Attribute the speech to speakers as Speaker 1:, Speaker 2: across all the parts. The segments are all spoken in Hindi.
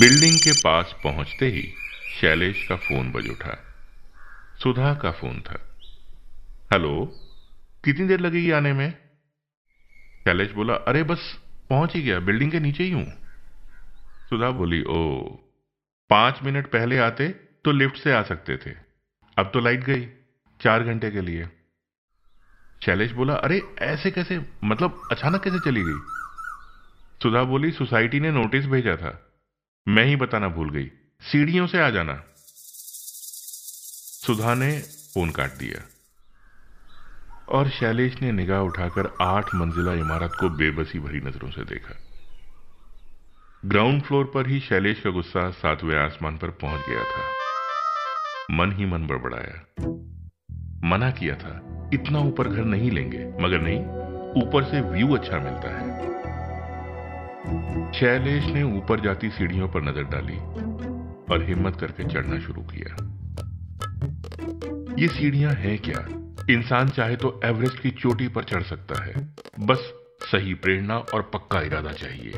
Speaker 1: बिल्डिंग के पास पहुँचते ही शैलेश का फ़ोन बज उठा। सुधा का फ़ोन था। हेलो, कितनी देर लगेगी आने में? शैलेश बोला, अरे बस, पहुँच ही गया, बिल्डिंग के नीचे ही हूँ। सुधा बोली, ओ, पाँच मिनट पहले आते तो लिफ्ट से आ सकते थे, अब तो लाइट गई, चार घंटे के लिए। शैलेश बोला, अरे, ऐसे कैसे मतलब अचानक कैसे चली गई? सुधा बोली, सोसाइटी ने नोटिस भेजा था मैं ही बताना भूल गई। सीढ़ियों से आ जाना। सुधा ने फ़ोन काट दिया। और शैलेश ने निगाह उठाकर आठ मंजिला इमारत को बेबसी भरी नज़रों से देखा। ग्राउंड फ्लोर पर ही शैलेश का गुस्सा सातवें आसमान पर पहुँच गया था। मन ही मन बड़बड़ाया। मना किया था, इतना ऊपर घर नहीं लेंगे। मगर नहीं, ऊपर से व्यू अच्छा मिलता है। शैलेश ने ऊपर जाती सीढ़ियों पर नज़र डाली और हिम्मत करके चढ़ना शुरू किया। ये सीढ़ियाँ हैं क्या? इंसान चाहे तो एवरेस्ट की चोटी पर चढ़ सकता है। बस सही प्रेरणा और पक्का इरादा चाहिए।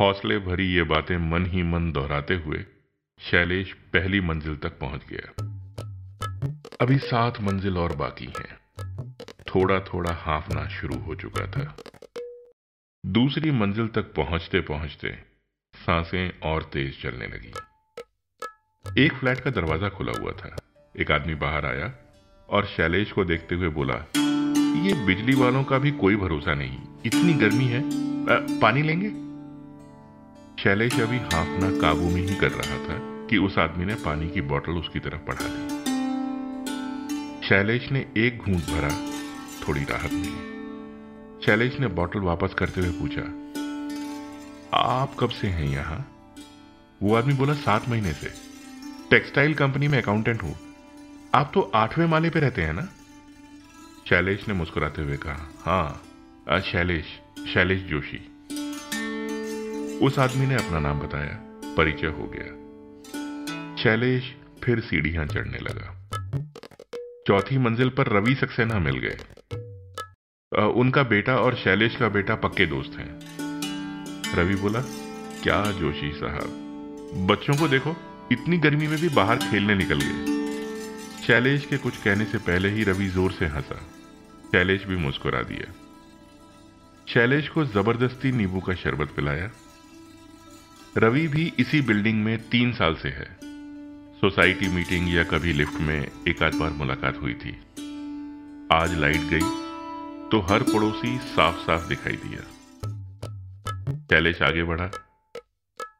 Speaker 1: हौसले भरी ये बातें मन ही मन दोहराते हुए शैलेश पहली मंजिल तक पहुँच गया। अभी सात मंजिल और बाकी हैं। थोड़ा थोड़ा हाफना शुरू हो चुका था। दूसरी मंजिल तक पहुँचते पहुँचते साँसें और तेज चलने लगी। एक फ्लैट का दरवाज़ा खुला हुआ था। एक आदमी बाहर आया और शैलेश को देखते हुए बोला ये बिजली वालों का भी कोई भरोसा नहीं। इतनी गर्मी है। आ, पानी लेंगे? शैलेश अभी हाफना काबू में ही कर रहा था कि उस आदमी ने पानी की बोतल उसकी तरफ़ बढ़ा दी। शैलेश ने एक घूंट भरा थोड़ी राहत मिली। शैलेश ने बोतल वापस करते हुए पूछा, आप कब से हैं यहाँ? वो आदमी बोला, सात महीने से। टेक्सटाइल कंपनी में अकाउंटेंट हूँ। आप तो आठवें माले पे रहते हैं ना? शैलेश ने मुस्कुराते हुए कहा हाँ शैलेश शैलेश जोशी। उस आदमी ने अपना नाम बताया, परिचय हो गया। शैलेश फिर सीढ़ियाँ चढ़ने लगा। चौथी मंजिल पर रवि सक्सेना मिल गए। उनका बेटा और शैलेश का बेटा पक्के दोस्त हैं। रवि बोला, क्या जोशी साहब, बच्चों को देखो, इतनी गर्मी में भी बाहर खेलने निकल गए। शैलेश के कुछ कहने से पहले ही रवि ज़ोर से हंसा। शैलेश भी मुस्कुरा दिया। शैलेश को ज़बरदस्ती नींबू का शरबत पिलाया। रवि भी इसी बिल्डिंग में तीन साल से है। सोसाइटी मीटिंग या कभी लिफ्ट में एक आध बार मुलाकात हुई थी। आज लाइट गई। तो हर पड़ोसी साफ़ साफ़ दिखाई दिया। शैलेश आगे बढ़ा।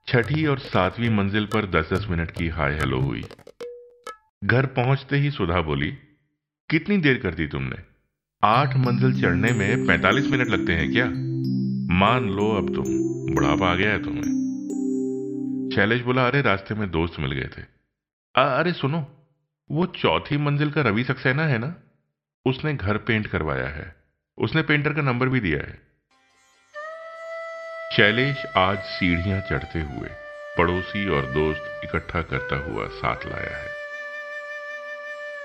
Speaker 1: छठी और सातवीं मंजिल पर दस दस मिनट की हाय हेलो हुई। घर पहुँचते ही सुधा बोली कितनी देर कर दी तुमने? आठ मंजिल चढ़ने में पैंतालीस मिनट लगते हैं क्या? मान लो अब तुम बुढ़ापा आ गया है तुम्हें। शैलेश बोला अरे रास्ते में दोस्त मिल गए थे। आ, अरे सुनो वो चौथी मंजिल का रवि सक्सेना है ना? उसने घर पेंट करवाया है। उसने पेंटर का नंबर भी दिया है। शैलेश आज सीढ़ियाँ चढ़ते हुए पड़ोसी और दोस्त इकट्ठा करता हुआ साथ लाया है।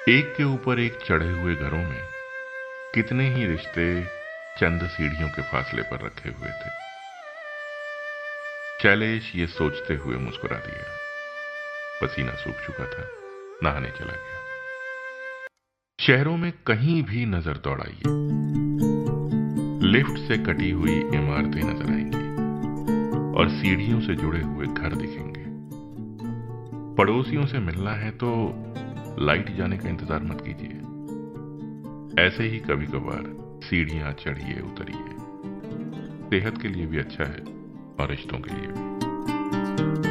Speaker 1: एक के ऊपर एक चढ़े हुए घरों में कितने ही रिश्ते चंद सीढ़ियों के फासले पर रखे हुए थे। शैलेश ये सोचते हुए मुस्कुरा दिया। पसीना सूख चुका था, नहाने चला गया। शहरों में कहीं भी नज़र दौड़ाइए। लिफ्ट से कटी हुई इमारतें नज़र आएँगी और सीढ़ियों से जुड़े हुए घर दिखेंगे। पड़ोसियों से मिलना है तो लाइट जाने का इंतज़ार मत कीजिए। ऐसे ही कभी कभार सीढ़ियाँ चढ़िए, उतरिए। सेहत के लिए भी अच्छा है और रिश्तों के लिए भी।